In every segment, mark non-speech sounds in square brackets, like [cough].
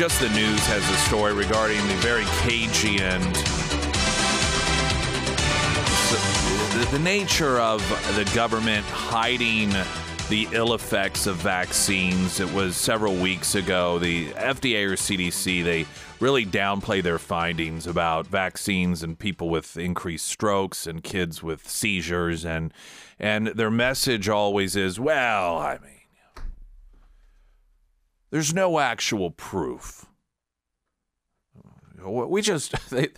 Just the news has a story regarding the very cagey and the nature of the government hiding the ill effects of vaccines. It was several weeks ago. The FDA or CDC, they really downplay their findings about vaccines and people with increased strokes and kids with seizures and and their message always is, well, I mean, there's no actual proof. We just, [laughs] they,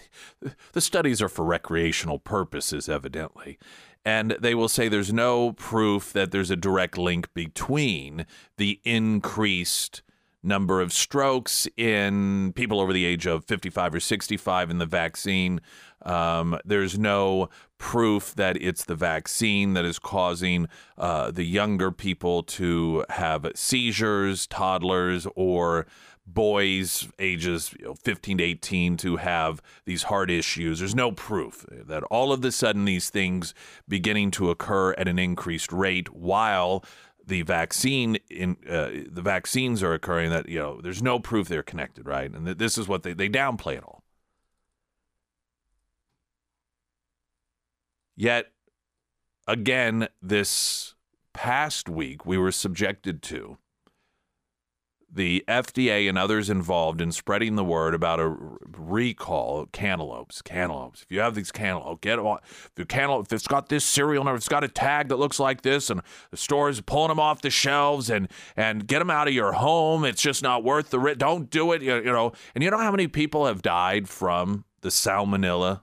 the studies are for recreational purposes, evidently. And they will say there's no proof that there's a direct link between the increased number of strokes in people over the age of 55 or 65 in the vaccine. Um, there's no proof that it's the vaccine that is causing uh, the younger people to have seizures, toddlers, or boys ages you know, 15 to 18 to have these heart issues. There's no proof that all of a sudden these things beginning to occur at an increased rate while the vaccine in uh, the vaccines are occurring that you know there's no proof they're connected right and th- this is what they, they downplay it all yet again this past week we were subjected to the FDA and others involved in spreading the word about a recall of cantaloupes. Cantaloupes. If you have these cantaloupe, get it. If cantaloupe, if it's got this serial number, if it's got a tag that looks like this, and the store's pulling them off the shelves and and get them out of your home. It's just not worth the risk. Don't do it. You, you know. And you know how many people have died from the salmonella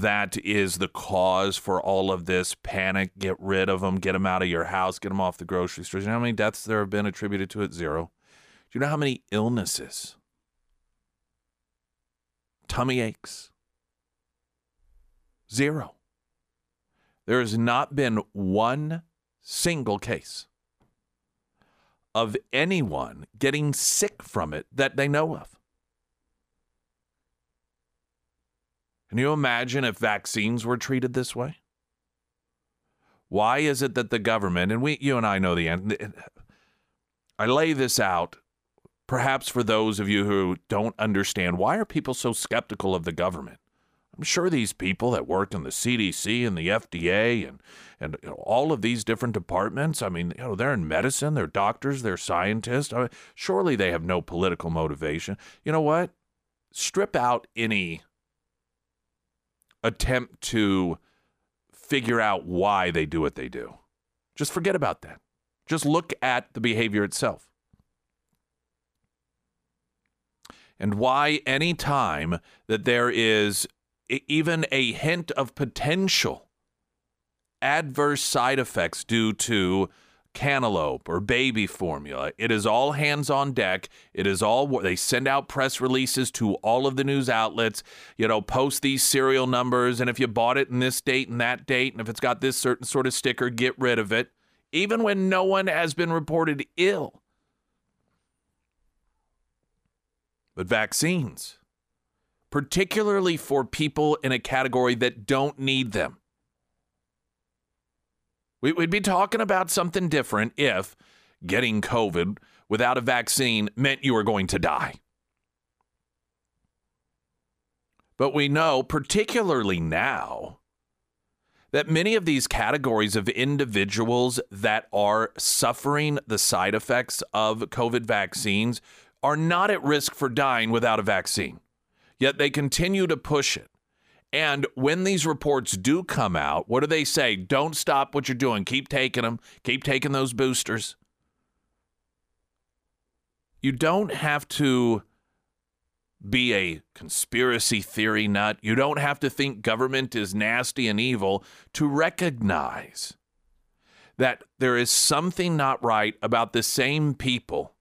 that is the cause for all of this panic. Get rid of them, get them out of your house, get them off the grocery stores. You know how many deaths there have been attributed to it? Zero. Do you know how many illnesses? Tummy aches? Zero. There has not been one single case of anyone getting sick from it that they know of. Can you imagine if vaccines were treated this way? Why is it that the government, and we, you and I know the end, I lay this out perhaps for those of you who don't understand why are people so skeptical of the government? I'm sure these people that worked in the CDC and the FDA and and you know, all of these different departments, I mean, you know, they're in medicine, they're doctors, they're scientists. I mean, surely they have no political motivation. You know what? Strip out any attempt to figure out why they do what they do. Just forget about that. Just look at the behavior itself. And why, any time that there is even a hint of potential adverse side effects due to cantaloupe or baby formula. It is all hands on deck. It is all they send out press releases to all of the news outlets, you know, post these serial numbers and if you bought it in this date and that date and if it's got this certain sort of sticker, get rid of it. Even when no one has been reported ill. But vaccines, particularly for people in a category that don't need them we, would be talking about something different if getting COVID without a vaccine meant you were going to die. But we know, particularly now, that many of these categories of individuals that are suffering the side effects of COVID vaccines are not at risk for dying without a vaccine. Yet they continue to push it. And when these reports do come out, what do they say? Don't stop what you're doing. Keep taking them. Keep taking those boosters. You don't have to be a conspiracy theory nut. You don't have to think government is nasty and evil to recognize that there is something not right about the same people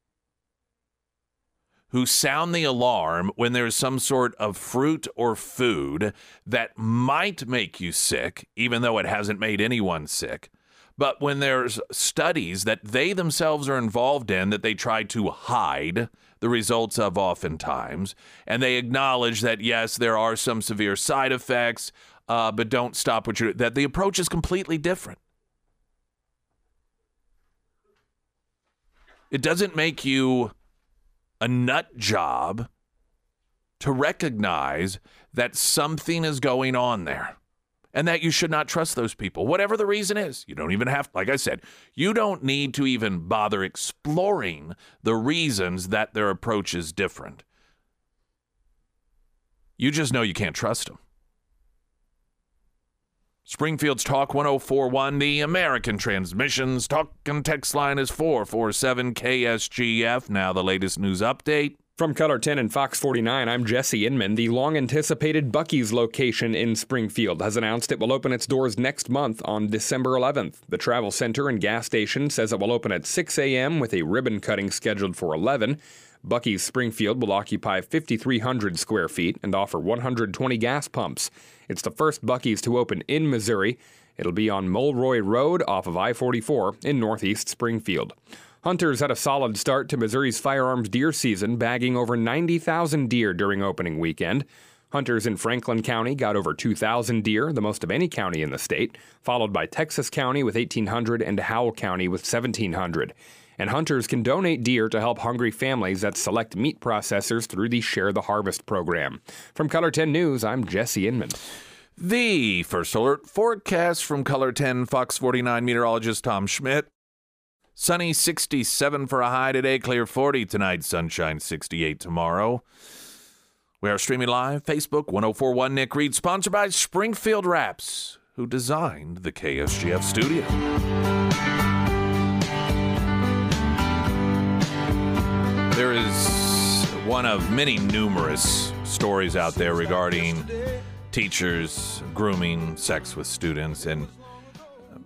who sound the alarm when there's some sort of fruit or food that might make you sick, even though it hasn't made anyone sick. But when there's studies that they themselves are involved in that they try to hide the results of oftentimes, and they acknowledge that yes, there are some severe side effects, uh, but don't stop what you're that the approach is completely different. It doesn't make you a nut job to recognize that something is going on there and that you should not trust those people, whatever the reason is. You don't even have, like I said, you don't need to even bother exploring the reasons that their approach is different. You just know you can't trust them. Springfield's Talk 1041, the American Transmissions Talk and Text line is 447 KSGF. Now, the latest news update. From Color 10 and Fox 49, I'm Jesse Inman. The long anticipated Buc-ee's location in Springfield has announced it will open its doors next month on December 11th. The travel center and gas station says it will open at 6 a.m. with a ribbon cutting scheduled for 11. Buc-ee's Springfield will occupy 5,300 square feet and offer 120 gas pumps. It's the first Buc-ee's to open in Missouri. It'll be on Mulroy Road off of I 44 in northeast Springfield. Hunters had a solid start to Missouri's firearms deer season, bagging over 90,000 deer during opening weekend. Hunters in Franklin County got over 2,000 deer, the most of any county in the state, followed by Texas County with 1,800 and Howell County with 1,700 and hunters can donate deer to help hungry families at select meat processors through the Share the Harvest program. From Color 10 News, I'm Jesse Inman. The first alert forecast from Color 10 Fox 49 meteorologist Tom Schmidt. Sunny 67 for a high today, clear 40 tonight, sunshine 68 tomorrow. We are streaming live, Facebook 1041 Nick Reed, sponsored by Springfield Wraps, who designed the KSGF studio. Is one of many numerous stories out there regarding teachers grooming sex with students, and um,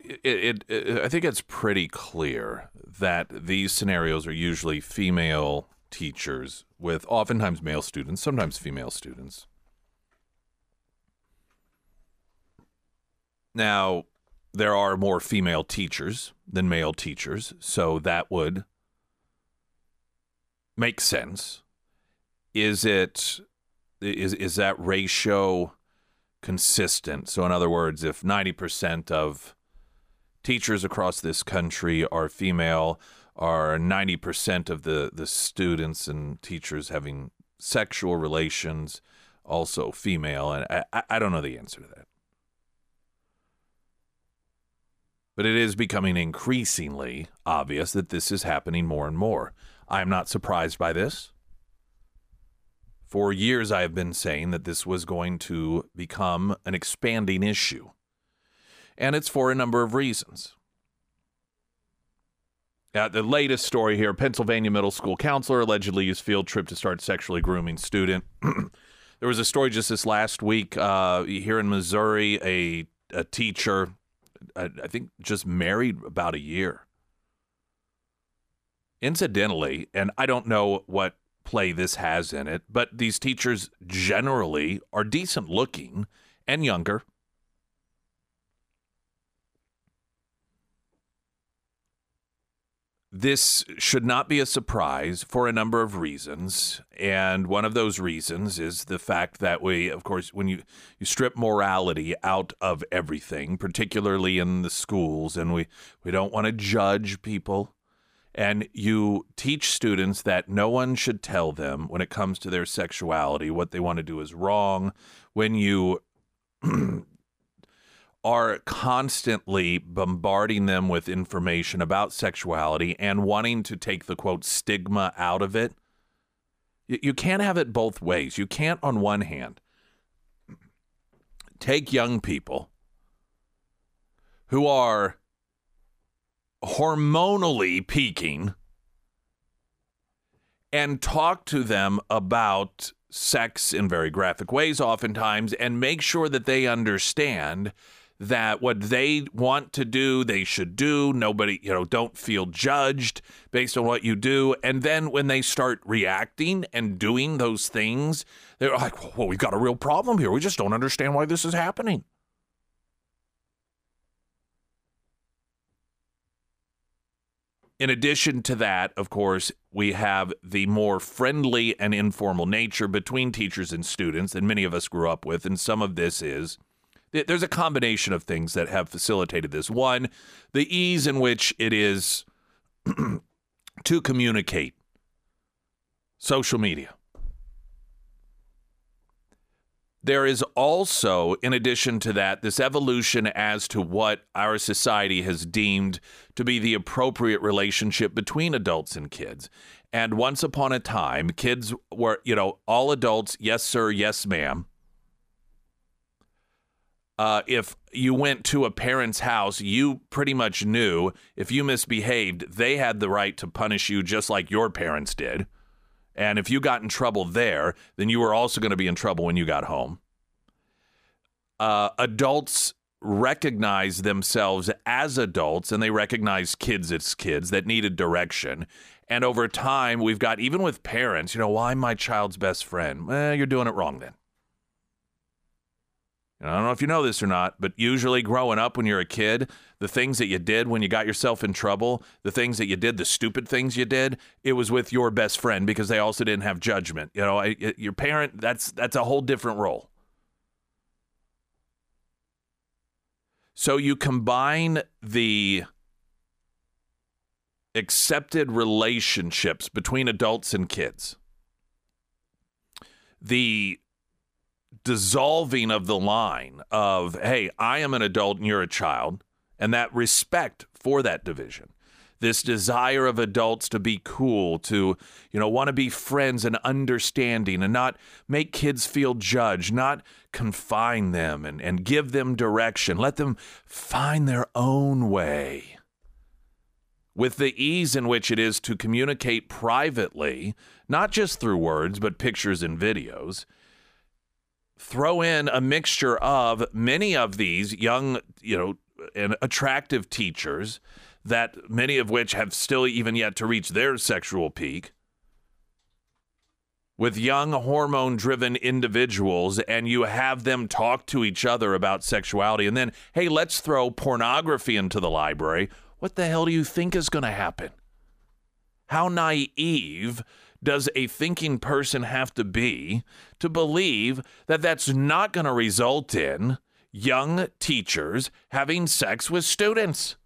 it, it, it, I think it's pretty clear that these scenarios are usually female teachers with oftentimes male students, sometimes female students. Now, there are more female teachers than male teachers, so that would make sense. Is it is is that ratio consistent? So in other words, if 90% of teachers across this country are female, are 90% of the the students and teachers having sexual relations also female and I, I don't know the answer to that. But it is becoming increasingly obvious that this is happening more and more. I am not surprised by this. For years, I have been saying that this was going to become an expanding issue. And it's for a number of reasons. Uh, the latest story here Pennsylvania middle school counselor allegedly used field trip to start sexually grooming student. [clears throat] there was a story just this last week uh, here in Missouri. A, a teacher I, I think just married about a year. Incidentally, and I don't know what play this has in it, but these teachers generally are decent looking and younger. This should not be a surprise for a number of reasons. And one of those reasons is the fact that we, of course, when you, you strip morality out of everything, particularly in the schools, and we, we don't want to judge people, and you teach students that no one should tell them when it comes to their sexuality what they want to do is wrong, when you [clears throat] are constantly bombarding them with information about sexuality and wanting to take the quote stigma out of it. You can't have it both ways. You can't, on one hand, take young people who are hormonally peaking and talk to them about sex in very graphic ways, oftentimes, and make sure that they understand that what they want to do, they should do. Nobody, you know, don't feel judged based on what you do. And then when they start reacting and doing those things, they're like, well, we've got a real problem here. We just don't understand why this is happening. In addition to that, of course, we have the more friendly and informal nature between teachers and students that many of us grew up with. And some of this is There's a combination of things that have facilitated this. One, the ease in which it is [clears throat] to communicate, social media. There is also, in addition to that, this evolution as to what our society has deemed to be the appropriate relationship between adults and kids. And once upon a time, kids were, you know, all adults, yes, sir, yes, ma'am. Uh, if you went to a parent's house, you pretty much knew if you misbehaved, they had the right to punish you just like your parents did. And if you got in trouble there, then you were also going to be in trouble when you got home. Uh, adults recognize themselves as adults and they recognize kids as kids that needed direction. And over time, we've got, even with parents, you know, why my child's best friend? Eh, you're doing it wrong then. I don't know if you know this or not, but usually growing up when you're a kid, the things that you did when you got yourself in trouble, the things that you did, the stupid things you did, it was with your best friend because they also didn't have judgment. You know, I, your parent, that's that's a whole different role. So you combine the accepted relationships between adults and kids, the dissolving of the line of, hey, I am an adult and you're a child, and that respect for that division. This desire of adults to be cool, to, you know, want to be friends and understanding and not make kids feel judged, not confine them and, and give them direction. Let them find their own way. With the ease in which it is to communicate privately, not just through words, but pictures and videos, throw in a mixture of many of these young, you know, and attractive teachers that many of which have still even yet to reach their sexual peak with young hormone driven individuals and you have them talk to each other about sexuality and then hey let's throw pornography into the library. What the hell do you think is going to happen? How naive does a thinking person have to be to believe that that's not going to result in young teachers having sex with students?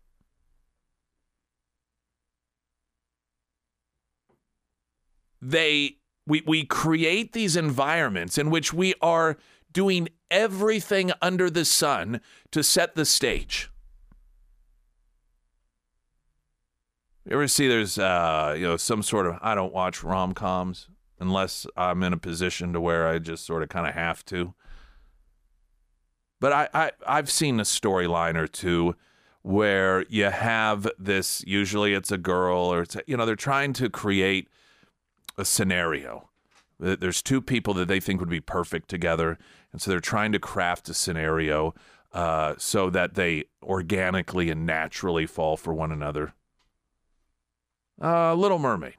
They we we create these environments in which we are doing everything under the sun to set the stage. You ever see there's uh, you know some sort of I don't watch rom coms unless I'm in a position to where I just sort of kind of have to. But I, I I've seen a storyline or two where you have this usually it's a girl or it's you know they're trying to create a scenario. There's two people that they think would be perfect together, and so they're trying to craft a scenario uh, so that they organically and naturally fall for one another. Uh, Little Mermaid.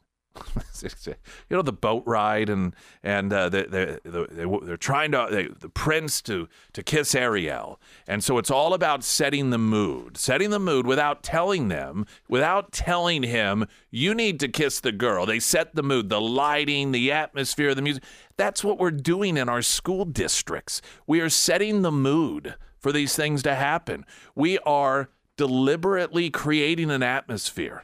[laughs] you know the boat ride and and uh, they, they, they, they're trying to they, the prince to to kiss Ariel. And so it's all about setting the mood setting the mood without telling them without telling him you need to kiss the girl. They set the mood the lighting the atmosphere the music. That's what we're doing in our school districts. We are setting the mood for these things to happen. We are deliberately creating an atmosphere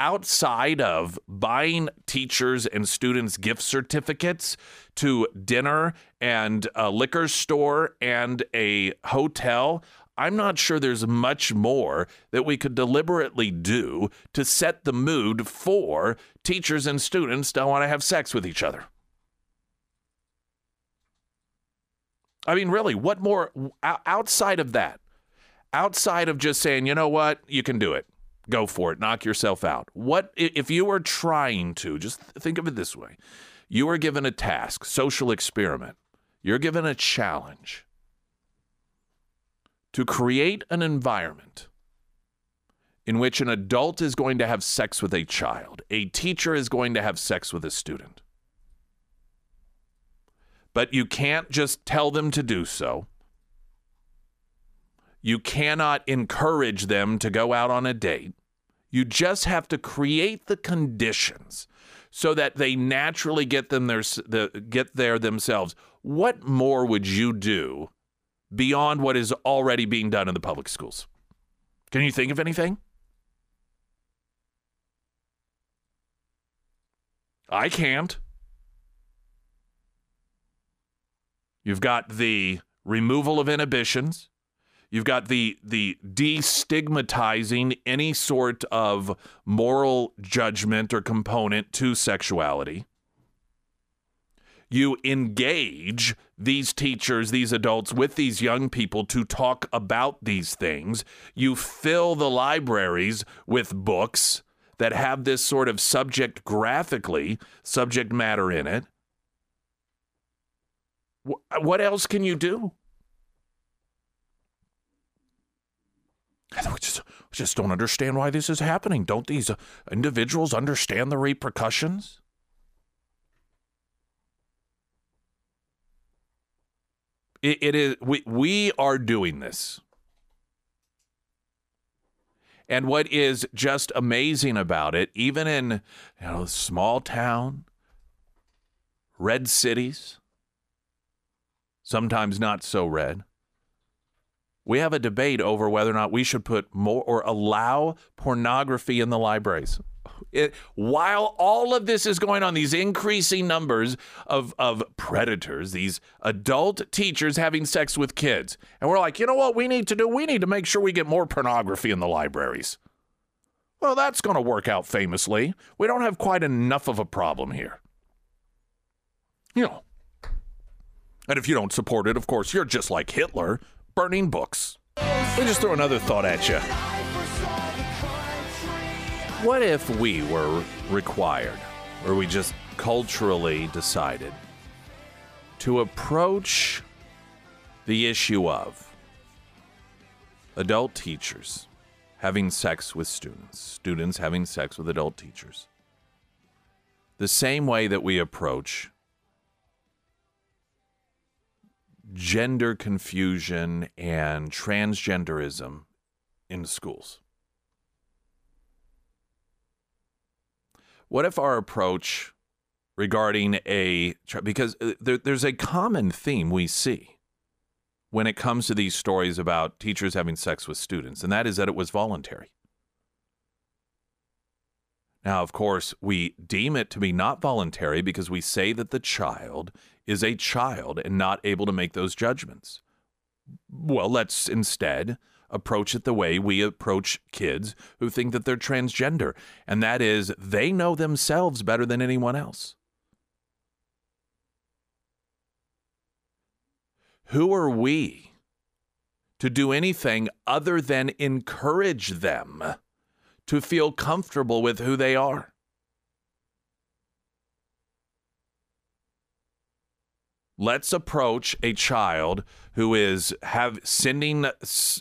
outside of buying teachers and students gift certificates to dinner and a liquor store and a hotel, I'm not sure there's much more that we could deliberately do to set the mood for teachers and students to want to have sex with each other. I mean, really, what more outside of that? Outside of just saying, you know what, you can do it go for it, knock yourself out. What if you were trying to just think of it this way? You are given a task, social experiment. You're given a challenge to create an environment in which an adult is going to have sex with a child, a teacher is going to have sex with a student. But you can't just tell them to do so. You cannot encourage them to go out on a date. You just have to create the conditions so that they naturally get them their, the, get there themselves. What more would you do beyond what is already being done in the public schools? Can you think of anything? I can't. You've got the removal of inhibitions. You've got the the destigmatizing any sort of moral judgment or component to sexuality. You engage these teachers, these adults with these young people to talk about these things. You fill the libraries with books that have this sort of subject graphically, subject matter in it. What else can you do? We just, just don't understand why this is happening. Don't these uh, individuals understand the repercussions? It, it is we we are doing this. And what is just amazing about it, even in you know small town, red cities, sometimes not so red, we have a debate over whether or not we should put more or allow pornography in the libraries. It, while all of this is going on, these increasing numbers of, of predators, these adult teachers having sex with kids. And we're like, you know what we need to do? We need to make sure we get more pornography in the libraries. Well, that's going to work out famously. We don't have quite enough of a problem here. You know. And if you don't support it, of course, you're just like Hitler, burning books. Let me just throw another thought at you. What if we were required, or we just culturally decided, to approach the issue of adult teachers having sex with students, students having sex with adult teachers, the same way that we approach gender confusion and transgenderism in schools. What if our approach regarding a because uh, there, there's a common theme we see when it comes to these stories about teachers having sex with students, and that is that it was voluntary. Now, of course, we deem it to be not voluntary because we say that the child is a child and not able to make those judgments. Well, let's instead approach it the way we approach kids who think that they're transgender, and that is they know themselves better than anyone else. Who are we to do anything other than encourage them to feel comfortable with who they are? let's approach a child who is have sending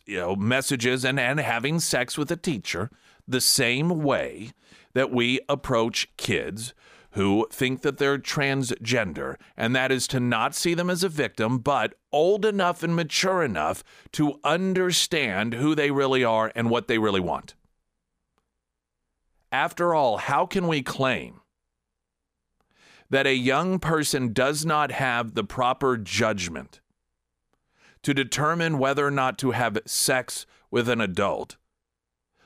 you know messages and, and having sex with a teacher the same way that we approach kids who think that they're transgender, and that is to not see them as a victim, but old enough and mature enough to understand who they really are and what they really want. After all, how can we claim that a young person does not have the proper judgment to determine whether or not to have sex with an adult,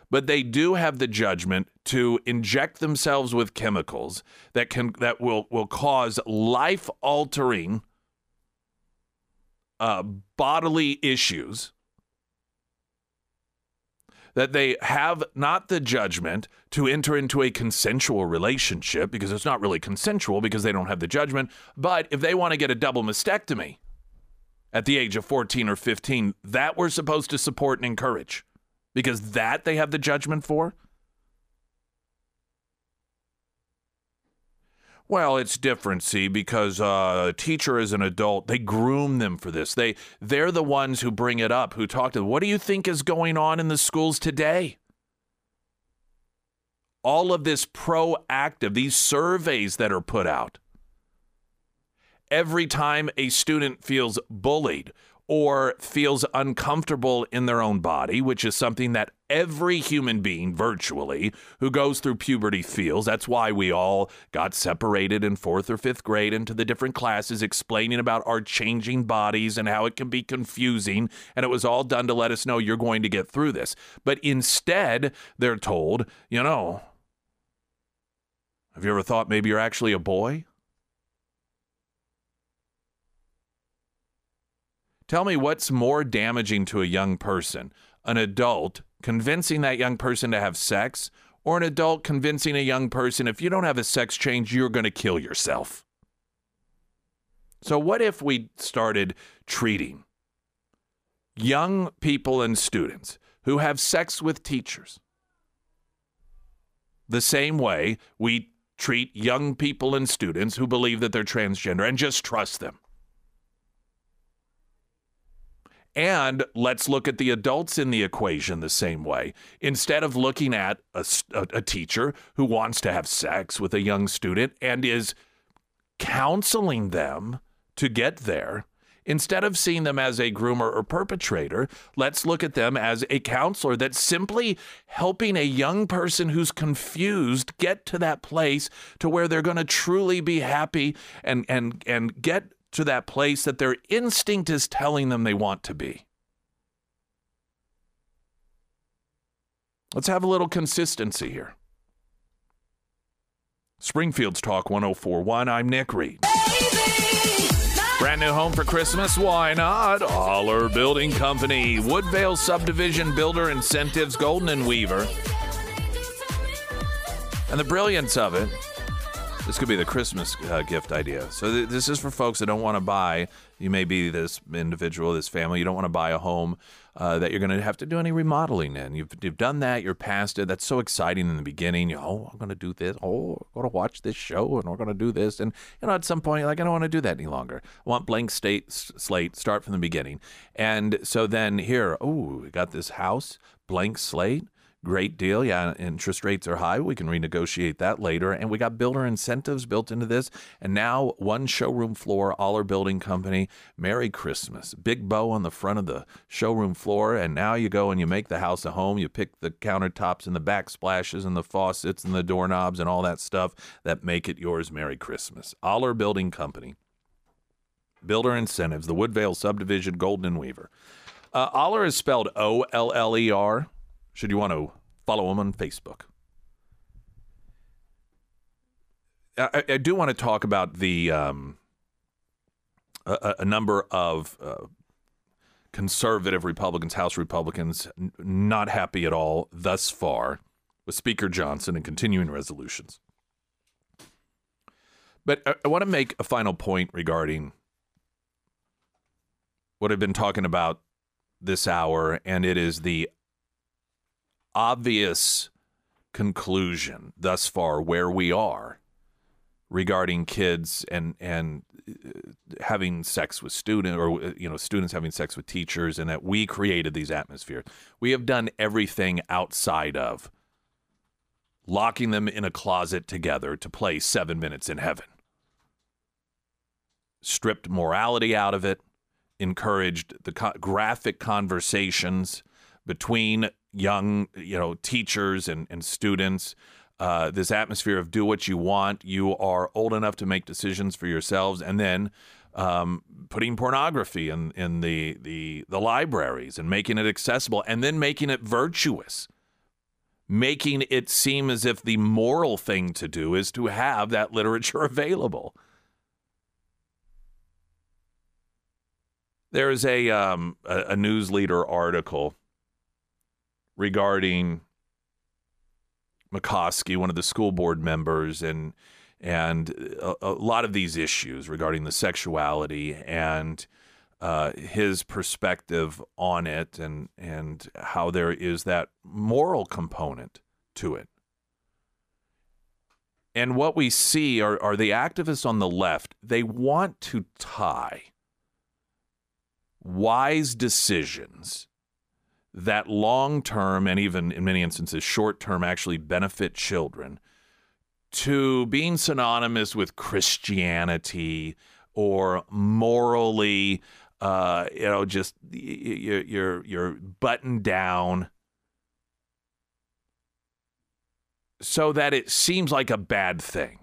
but they do have the judgment to inject themselves with chemicals that can that will will cause life altering uh, bodily issues that they have not the judgment to enter into a consensual relationship because it's not really consensual because they don't have the judgment. But if they want to get a double mastectomy at the age of 14 or 15, that we're supposed to support and encourage because that they have the judgment for. Well, it's different, see, because uh, a teacher is an adult. They groom them for this. They they're the ones who bring it up, who talk to them. What do you think is going on in the schools today? All of this proactive, these surveys that are put out. Every time a student feels bullied or feels uncomfortable in their own body, which is something that every human being virtually who goes through puberty feels. That's why we all got separated in fourth or fifth grade into the different classes explaining about our changing bodies and how it can be confusing. And it was all done to let us know you're going to get through this. But instead, they're told, you know, have you ever thought maybe you're actually a boy? Tell me what's more damaging to a young person an adult convincing that young person to have sex, or an adult convincing a young person if you don't have a sex change, you're going to kill yourself. So, what if we started treating young people and students who have sex with teachers the same way we treat young people and students who believe that they're transgender and just trust them? And let's look at the adults in the equation the same way. Instead of looking at a, a, a, teacher who wants to have sex with a young student and is counseling them to get there, instead of seeing them as a groomer or perpetrator, let's look at them as a counselor that's simply helping a young person who's confused get to that place to where they're going to truly be happy and, and, and get to that place that their instinct is telling them they want to be. Let's have a little consistency here. Springfield's Talk 1041. I'm Nick Reed. Brand new home for Christmas? Why not? Oller Building Company, Woodvale Subdivision Builder Incentives, Golden and Weaver. And the brilliance of it this could be the Christmas uh, gift idea. So th- this is for folks that don't want to buy. You may be this individual, this family. You don't want to buy a home uh, that you're going to have to do any remodeling in. You've, you've done that. You're past it. That's so exciting in the beginning. You, oh, I'm going to do this. Oh, I'm going to watch this show, and we're going to do this. And you know, at some point, like, I don't want to do that any longer. I want blank state slate. Start from the beginning. And so then here, oh, we got this house, blank slate. Great deal. Yeah, interest rates are high. We can renegotiate that later. And we got builder incentives built into this. And now one showroom floor, Oller Building Company. Merry Christmas. Big bow on the front of the showroom floor. And now you go and you make the house a home. You pick the countertops and the backsplashes and the faucets and the doorknobs and all that stuff that make it yours. Merry Christmas. Oller Building Company. Builder incentives, the Woodvale subdivision, Golden Weaver. Uh, Oller is spelled O L L E R should you want to follow him on Facebook. I, I do want to talk about the um, a, a, number of uh, conservative Republicans, House Republicans, n- not happy at all thus far with Speaker Johnson and continuing resolutions. But I, I want to make a final point regarding what I've been talking about this hour, and it is the obvious conclusion thus far where we are regarding kids and and uh, having sex with students or uh, you know students having sex with teachers and that we created these atmospheres. We have done everything outside of locking them in a closet together to play 7 minutes in heaven. Stripped morality out of it encouraged the co- graphic conversations between young, you know, teachers and, and students. Uh, this atmosphere of do what you want. You are old enough to make decisions for yourselves, and then um, putting pornography in in the, the the libraries and making it accessible, and then making it virtuous, making it seem as if the moral thing to do is to have that literature [laughs] available. There is a um, a, a news leader article regarding Makoski, one of the school board members, and and a, a lot of these issues regarding the sexuality and uh, his perspective on it, and and how there is that moral component to it. And what we see are, are the activists on the left, they want to tie wise decisions that long term and even in many instances short term actually benefit children to being synonymous with Christianity or morally uh, you know, just you're you're you're buttoned down, so that it seems like a bad thing.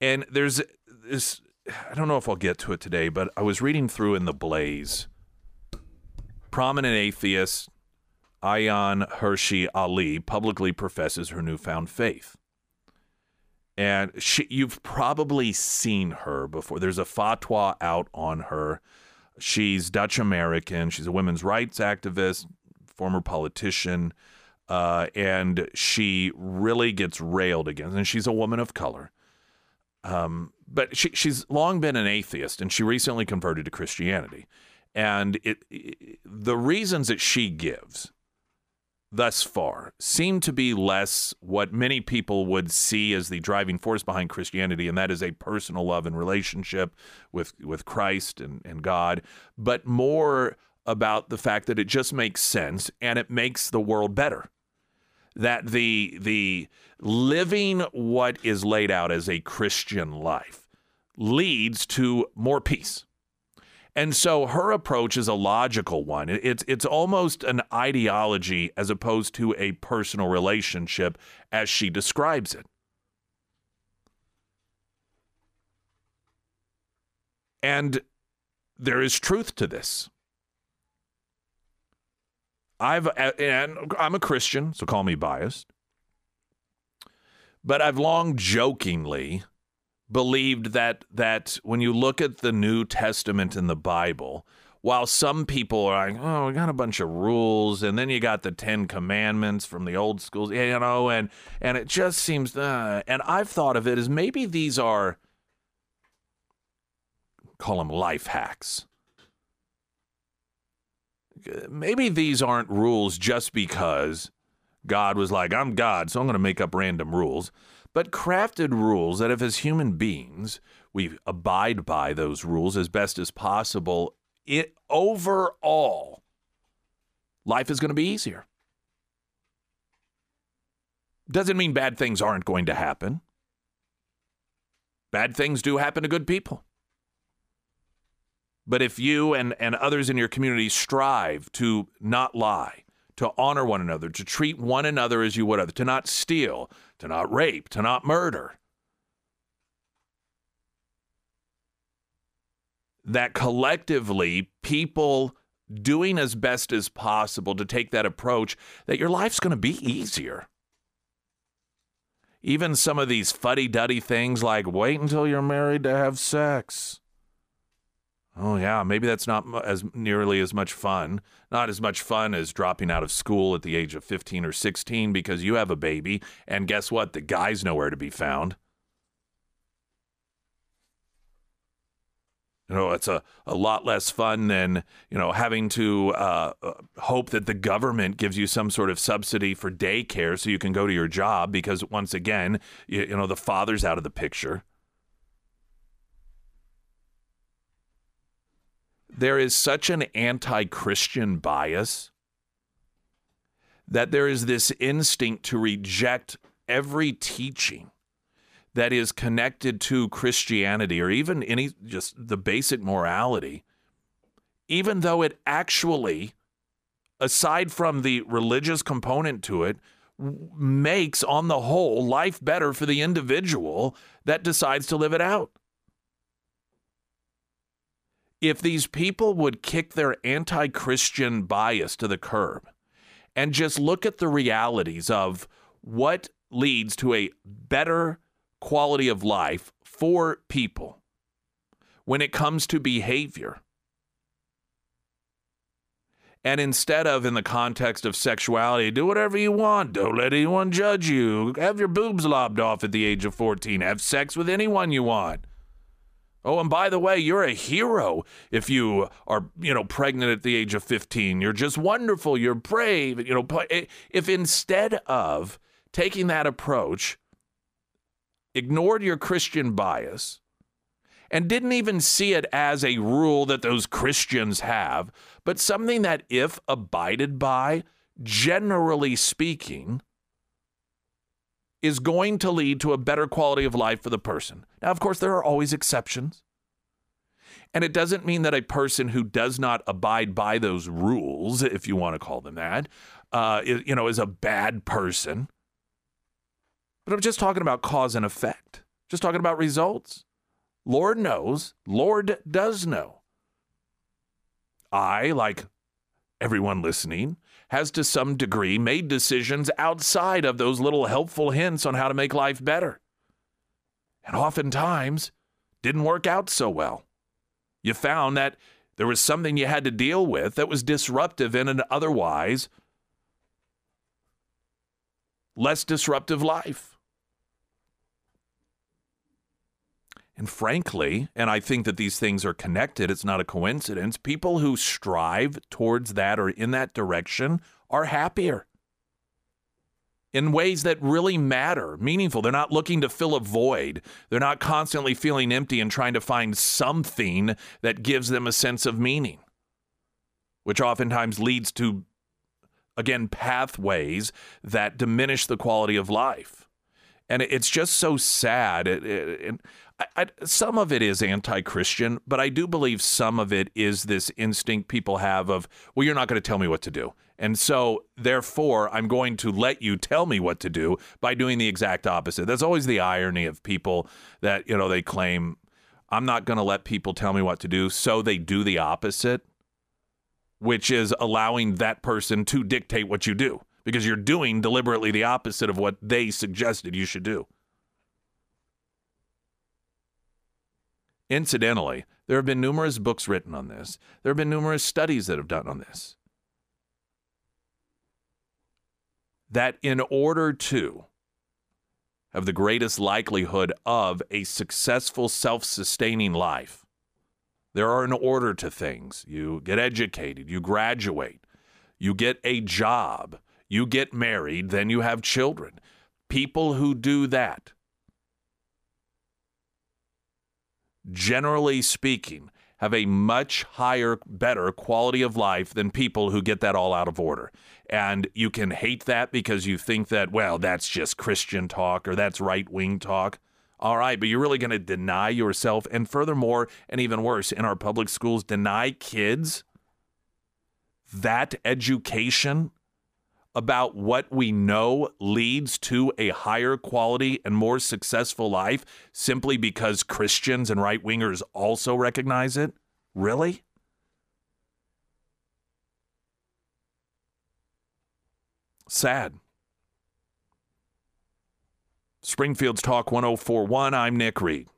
And there's this. I don't know if I'll get to it today, but I was reading through in the Blaze. Prominent atheist Ayaan Hirsi Ali publicly professes her newfound faith and she, you've probably seen her before. There's a fatwa out on her. She's Dutch American. She's a women's rights activist, former politician, uh, and she really gets railed against. And she's a woman of color. Um, but she, she's long been an atheist, and she recently converted to Christianity. And it, it the reasons that she gives thus far seem to be less what many people would see as the driving force behind Christianity, and that is a personal love and relationship with, with Christ and, and God, but more about the fact that it just makes sense and it makes the world better. That the the living what is laid out as a Christian life leads to more peace and so her approach is a logical one. It's it's almost an ideology as opposed to a personal relationship as she describes it. And there is truth to this. I've and I'm a Christian, so call me biased. But I've long jokingly believed that that when you look at the New Testament in the Bible, while some people are like, oh, we got a bunch of rules, and then you got the Ten Commandments from the old schools, you know, and and it just seems, uh, and I've thought of it as maybe these are call them life hacks. Maybe these aren't rules just because God was like, I'm God, so I'm going to make up random rules but crafted rules that if as human beings we abide by those rules as best as possible, it overall life is going to be easier. Doesn't mean bad things aren't going to happen. Bad things do happen to good people. But if you and, and others in your community strive to not lie, to honor one another, to treat one another as you would other, to not steal, to not rape, to not murder. That collectively, people doing as best as possible to take that approach, that your life's going to be easier. Even some of these fuddy duddy things like wait until you're married to have sex. Oh, yeah, maybe that's not as nearly as much fun. Not as much fun as dropping out of school at the age of 15 or 16 because you have a baby, and guess what? The guy's nowhere to be found. You know, it's a, a lot less fun than, you know, having to uh, uh hope that the government gives you some sort of subsidy for daycare so you can go to your job because, once again, you, you know, the father's out of the picture. There is such an anti Christian bias that there is this instinct to reject every teaching that is connected to Christianity or even any just the basic morality, even though it actually, aside from the religious component to it, makes on the whole life better for the individual that decides to live it out if these people would kick their anti Christian bias to the curb and just look at the realities of what leads to a better quality of life for people when it comes to behavior. And instead of in the context of sexuality, do whatever you want. Don't let anyone judge you. Have your boobs lobbed off at the age of 14. Have sex with anyone you want. Oh, and by the way, you're a hero if you are, you know, pregnant at the age of 15. You're just wonderful. You're brave. You know, if instead of taking that approach, ignored your Christian bias and didn't even see it as a rule that those Christians have, but something that, if abided by, generally speaking, is going to lead to a better quality of life for the person. Now, of course, there are always exceptions. And it doesn't mean that a person who does not abide by those rules, if you want to call them that, uh, you know, is a bad person. But I'm just talking about cause and effect, just talking about results. Lord knows, Lord does know. I, like everyone listening, has to some degree made decisions outside of those little helpful hints on how to make life better. And oftentimes didn't work out so well. You found that there was something you had to deal with that was disruptive in an otherwise less disruptive life. And frankly, and I think that these things are connected, it's not a coincidence, people who strive towards that or in that direction are happier in ways that really matter, meaningful. They're not looking to fill a void. They're not constantly feeling empty and trying to find something that gives them a sense of meaning, which oftentimes leads to, again, pathways that diminish the quality of life. And it's just so sad. It, it, I, I, some of it is anti-Christian, but I do believe some of it is this instinct people have of, well, you're not going to tell me what to do, and so therefore I'm going to let you tell me what to do by doing the exact opposite. That's always the irony of people that you know they claim I'm not going to let people tell me what to do, so they do the opposite, which is allowing that person to dictate what you do because you're doing deliberately the opposite of what they suggested you should do. Incidentally, there have been numerous books written on this. There have been numerous studies that have done on this. That in order to have the greatest likelihood of a successful self sustaining life, there are an order to things. You get educated, you graduate, you get a job, you get married, then you have children. People who do that generally speaking, have a much higher, better quality of life than people who get that all out of order. And you can hate that because you think that, well, that's just Christian talk or that's right wing talk. All right, but you're really going to deny yourself. And furthermore, and even worse, in our public schools, deny kids that education about what we know leads to a higher quality and more successful life simply because Christians and right wingers also recognize it? Really? Sad. Springfield's Talk 1041. I'm Nick Reed.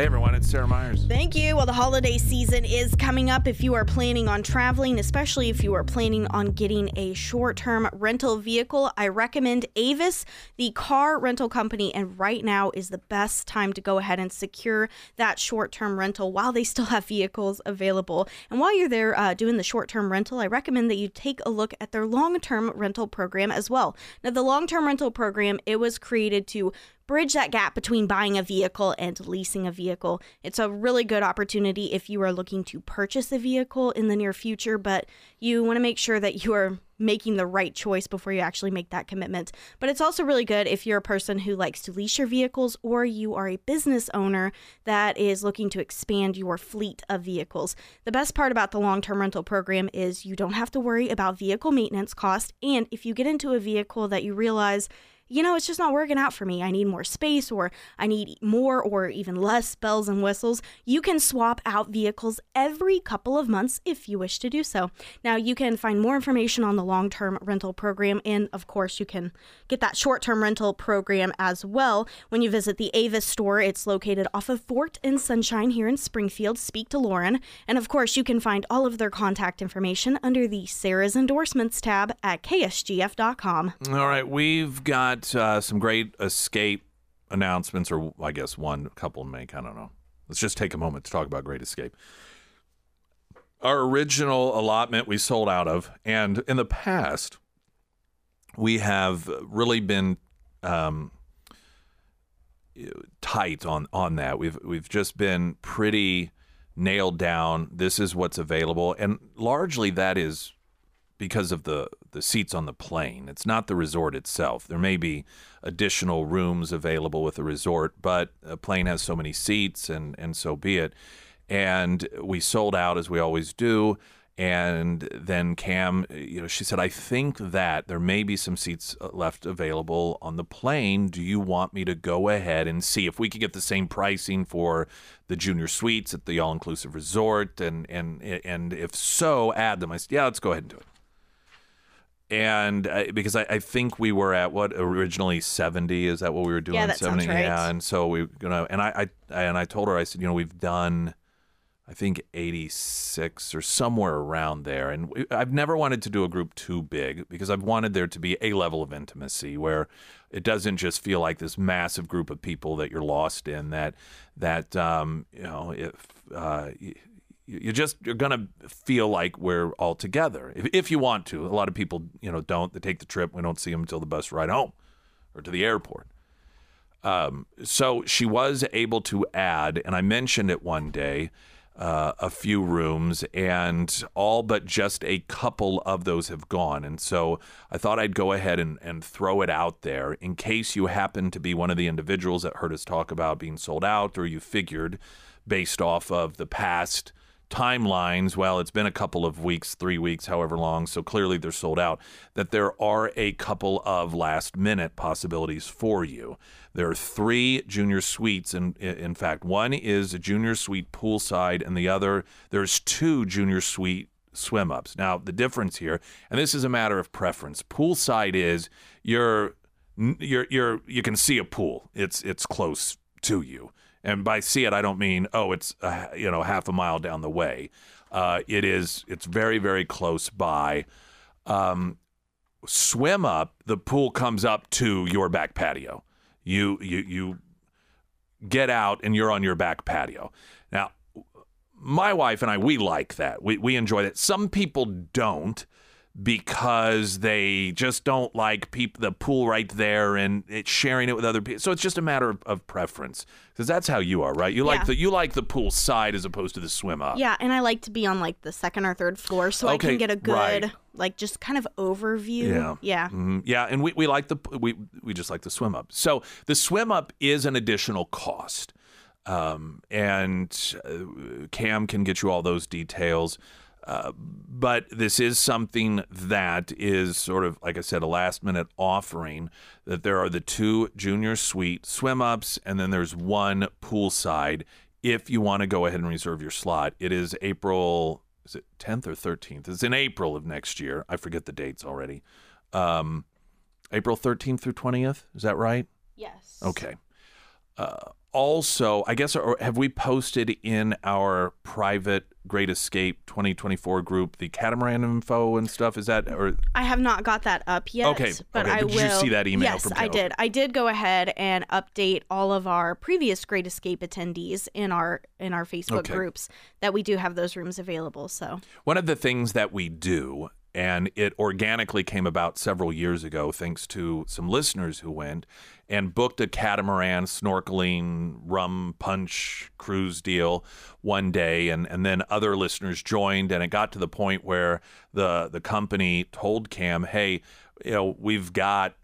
Hey everyone, it's Sarah Myers. Thank you. Well, the holiday season is coming up. If you are planning on traveling, especially if you are planning on getting a short term rental vehicle, I recommend Avis, the car rental company. And right now is the best time to go ahead and secure that short term rental while they still have vehicles available. And while you're there uh, doing the short term rental, I recommend that you take a look at their long term rental program as well. Now, the long term rental program, it was created to bridge that gap between buying a vehicle and leasing a vehicle. It's a really good opportunity if you are looking to purchase a vehicle in the near future, but you want to make sure that you are making the right choice before you actually make that commitment. But it's also really good if you're a person who likes to lease your vehicles or you are a business owner that is looking to expand your fleet of vehicles. The best part about the long term rental program is you don't have to worry about vehicle maintenance cost. And if you get into a vehicle that you realize you know, it's just not working out for me. I need more space or I need more or even less bells and whistles. You can swap out vehicles every couple of months if you wish to do so. Now, you can find more information on the long term rental program, and of course, you can get that short term rental program as well when you visit the Avis store. It's located off of Fort and Sunshine here in Springfield. Speak to Lauren. And of course, you can find all of their contact information under the Sarah's Endorsements tab at ksgf.com. All right, we've got uh, some great escape announcements, or I guess one couple make. I don't know. Let's just take a moment to talk about Great Escape. Our original allotment we sold out of, and in the past, we have really been um, tight on on that. We've we've just been pretty nailed down. This is what's available, and largely that is because of the the seats on the plane. It's not the resort itself. There may be additional rooms available with the resort, but a plane has so many seats, and and so be it. And we sold out as we always do. And then Cam, you know, she said, I think that there may be some seats uh, left available on the plane. Do you want me to go ahead and see if we could get the same pricing for the junior suites at the all inclusive resort? And, and, and if so, add them. I said, yeah, let's go ahead and do it. And uh, because I, I think we were at what originally 70, is that what we were doing? Yeah, that 70? sounds right. Yeah. And so we, you know, and I, I, and I told her, I said, you know, we've done, I think 86 or somewhere around there. And we, I've never wanted to do a group too big because I've wanted there to be a level of intimacy where it doesn't just feel like this massive group of people that you're lost in. That that um, you know if uh, you, just you're gonna feel like we're all together if, if you want to. A lot of people you know don't. They take the trip. We don't see them until the bus ride home or to the airport. Um, so she was able to add, and I mentioned it one day, uh, a few rooms, and all but just a couple of those have gone. And so I thought I'd go ahead and, and throw it out there in case you happen to be one of the individuals that heard us talk about being sold out, or you figured based off of the past timelines, well, it's been a couple of weeks, three weeks, however long, so clearly they're sold out, that there are a couple of last minute possibilities for you. There are three junior suites. In, in fact, one is a junior suite poolside, and the other, there's two junior suite swim ups. Now, the difference here, and this is a matter of preference, poolside is you're, you're, you're, you can see a pool, it's, it's close to you. And by see it, I don't mean oh, it's uh, you know half a mile down the way. Uh, it is it's very very close by. Um, swim up, the pool comes up to your back patio. You you you get out and you're on your back patio. Now, my wife and I we like that. We we enjoy that. Some people don't because they just don't like peop- the pool right there and it's sharing it with other people. So it's just a matter of, of preference because that's how you are, right? You like Yeah. the you like the pool side as opposed to the swim up. Yeah, and I like to be on like the second or third floor so I can get a good right. like just kind of overview. Yeah. Yeah. Mhm. Yeah, and we, we like the we we just like the swim up. So the swim up is an additional cost, um, and uh, Cam can get you all those details. Uh, but this is something that is sort of, like I said, a last minute offering. That there are the two junior suite swim ups, and then there's one poolside. If you want to go ahead and reserve your slot, it is April. Is it 10th or 13th? It's in April of next year. I forget the dates already. Um, April 13th through 20th. Is that right? Yes. Okay. Uh, also, I guess, or have we posted in our private Great Escape 2024 group the catamaran info and stuff? Is that or I have not got that up yet. Okay, but okay, I but will. did you see that email Yes, from I did. I did go ahead and update all of our previous Great Escape attendees in our in our Facebook Okay. groups that we do have those rooms available. So One of the things that we do, and it organically came about several years ago, thanks to some listeners who went and booked a catamaran snorkeling rum punch cruise deal one day, and, and then other listeners joined, and it got to the point where the the company told Cam, "Hey, you know, we've got."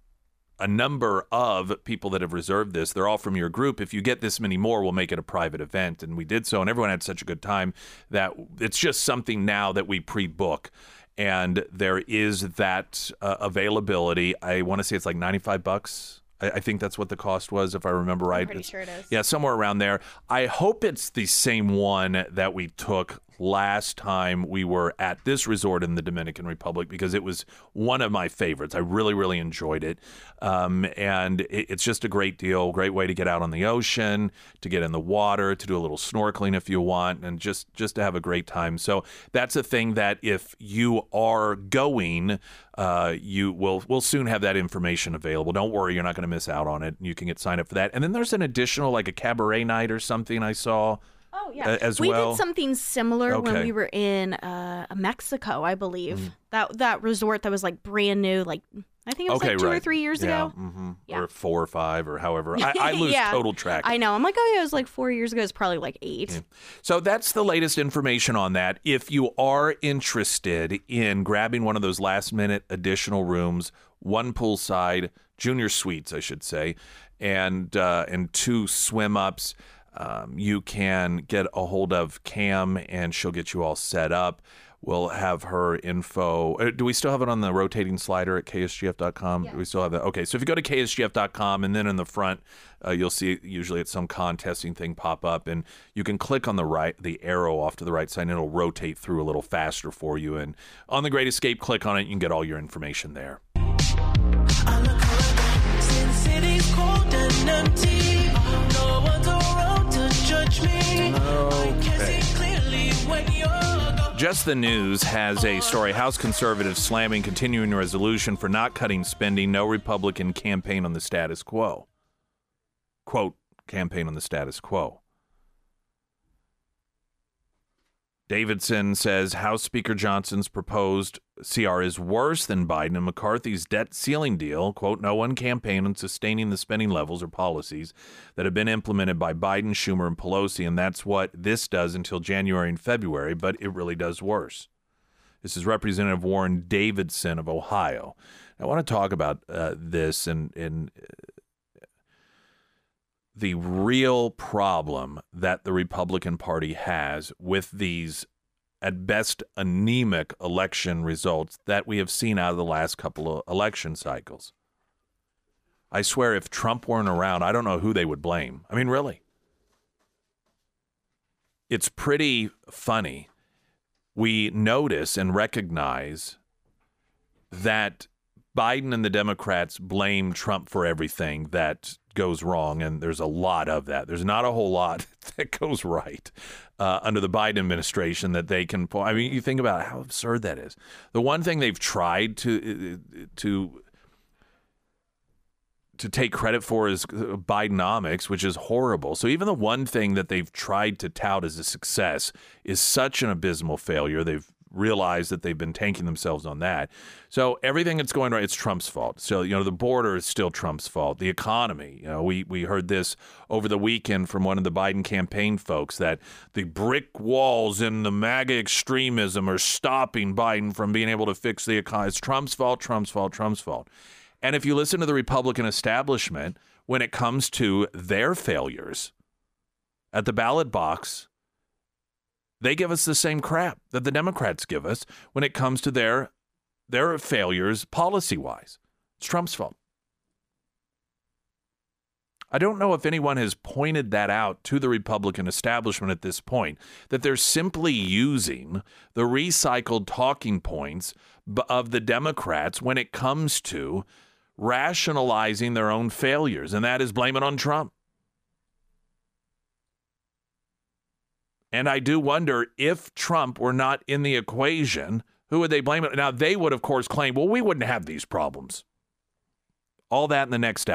a number of people that have reserved this. They're all from your group. If you get this many more, we'll make it a private event. And we did so, and everyone had such a good time that it's just something now that we pre book. And there is that uh, availability. I want to say it's like 95 bucks. I, I think that's what the cost was, if I remember right. pretty It's- sure it is. Yeah, somewhere around there. I hope it's the same one that we took last time we were at this resort in the Dominican Republic because it was one of my favorites. I really, really enjoyed it. Um, and it, it's just a great deal, great way to get out on the ocean, to get in the water, to do a little snorkeling if you want, and just, just to have a great time. So that's a thing that if you are going, uh, you will will soon have that information available. Don't worry, you're not going to miss out on it. You can get signed up for that. And then there's an additional like a cabaret night or something I saw. Oh yeah, as we well? did something similar when we were in uh, Mexico, I believe. That that resort that was like brand new, like I think it was okay, like two right. or three years yeah, ago. hmm Yeah. or four or five or however. I, I [laughs] lose Yeah. total track. I know. I'm like, oh yeah, it was like four years ago. It's probably like eight. So that's the latest information on that. If you are interested in grabbing one of those last minute additional rooms, one poolside, junior suites, I should say, and uh, and two swim ups, um, you can get a hold of Cam and she'll get you all set up. We'll have her info. uh, Do we still have it on the rotating slider at ksgf.com? Do we still have that? Okay, so if you go to ksgf.com and then in the front, uh, you'll see usually it's some contesting thing pop up, and you can click on the right, the arrow off to the right side, and it'll rotate through a little faster for you. And on the Great Escape, click on it, you can get all your information there. Just the News has a story House conservatives slamming continuing resolution for not cutting spending, no Republican campaign on the status quo. Quote, campaign on the status quo. Davidson says House Speaker Johnson's proposed CR is worse than Biden and McCarthy's debt ceiling deal. Quote, no one campaign on sustaining the spending levels or policies that have been implemented by Biden, Schumer, and Pelosi. And that's what this does until January and February, but it really does worse. This is Representative Warren Davidson of Ohio. I want to talk about uh, this and, and the real problem that the Republican Party has with these, at best, anemic election results that we have seen out of the last couple of election cycles. I swear, if Trump weren't around, I don't know who they would blame. I mean, really. It's pretty funny. We notice and recognize that Biden and the Democrats blame Trump for everything that goes wrong, and there's a lot of that. There's not a whole lot [laughs] that goes right uh, under the Biden administration that they can. I mean, you think about how absurd that is. The one thing they've tried to uh, to to take credit for is uh, Bidenomics, which is horrible. So even the one thing that they've tried to tout as a success is such an abysmal failure. They've realized that they've been tanking themselves on that. So everything that's going right, it's Trump's fault. So you know the border is still Trump's fault. The economy, you know, we we heard this over the weekend from one of the Biden campaign folks that the brick walls and the MAGA extremism are stopping Biden from being able to fix the economy. It's Trump's fault. Trump's fault. Trump's fault. And if you listen to the Republican establishment when it comes to their failures at the ballot box, they give us the same crap that the Democrats give us when it comes to their their failures policy wise. It's Trump's fault. I don't know if anyone has pointed that out to the Republican establishment at this point, that they're simply using the recycled talking points of the Democrats when it comes to rationalizing their own failures, and that is blame it on Trump. And I do wonder if Trump were not in the equation, who would they blame it? Now, they would, of course, claim, well, we wouldn't have these problems. All that in the next hour.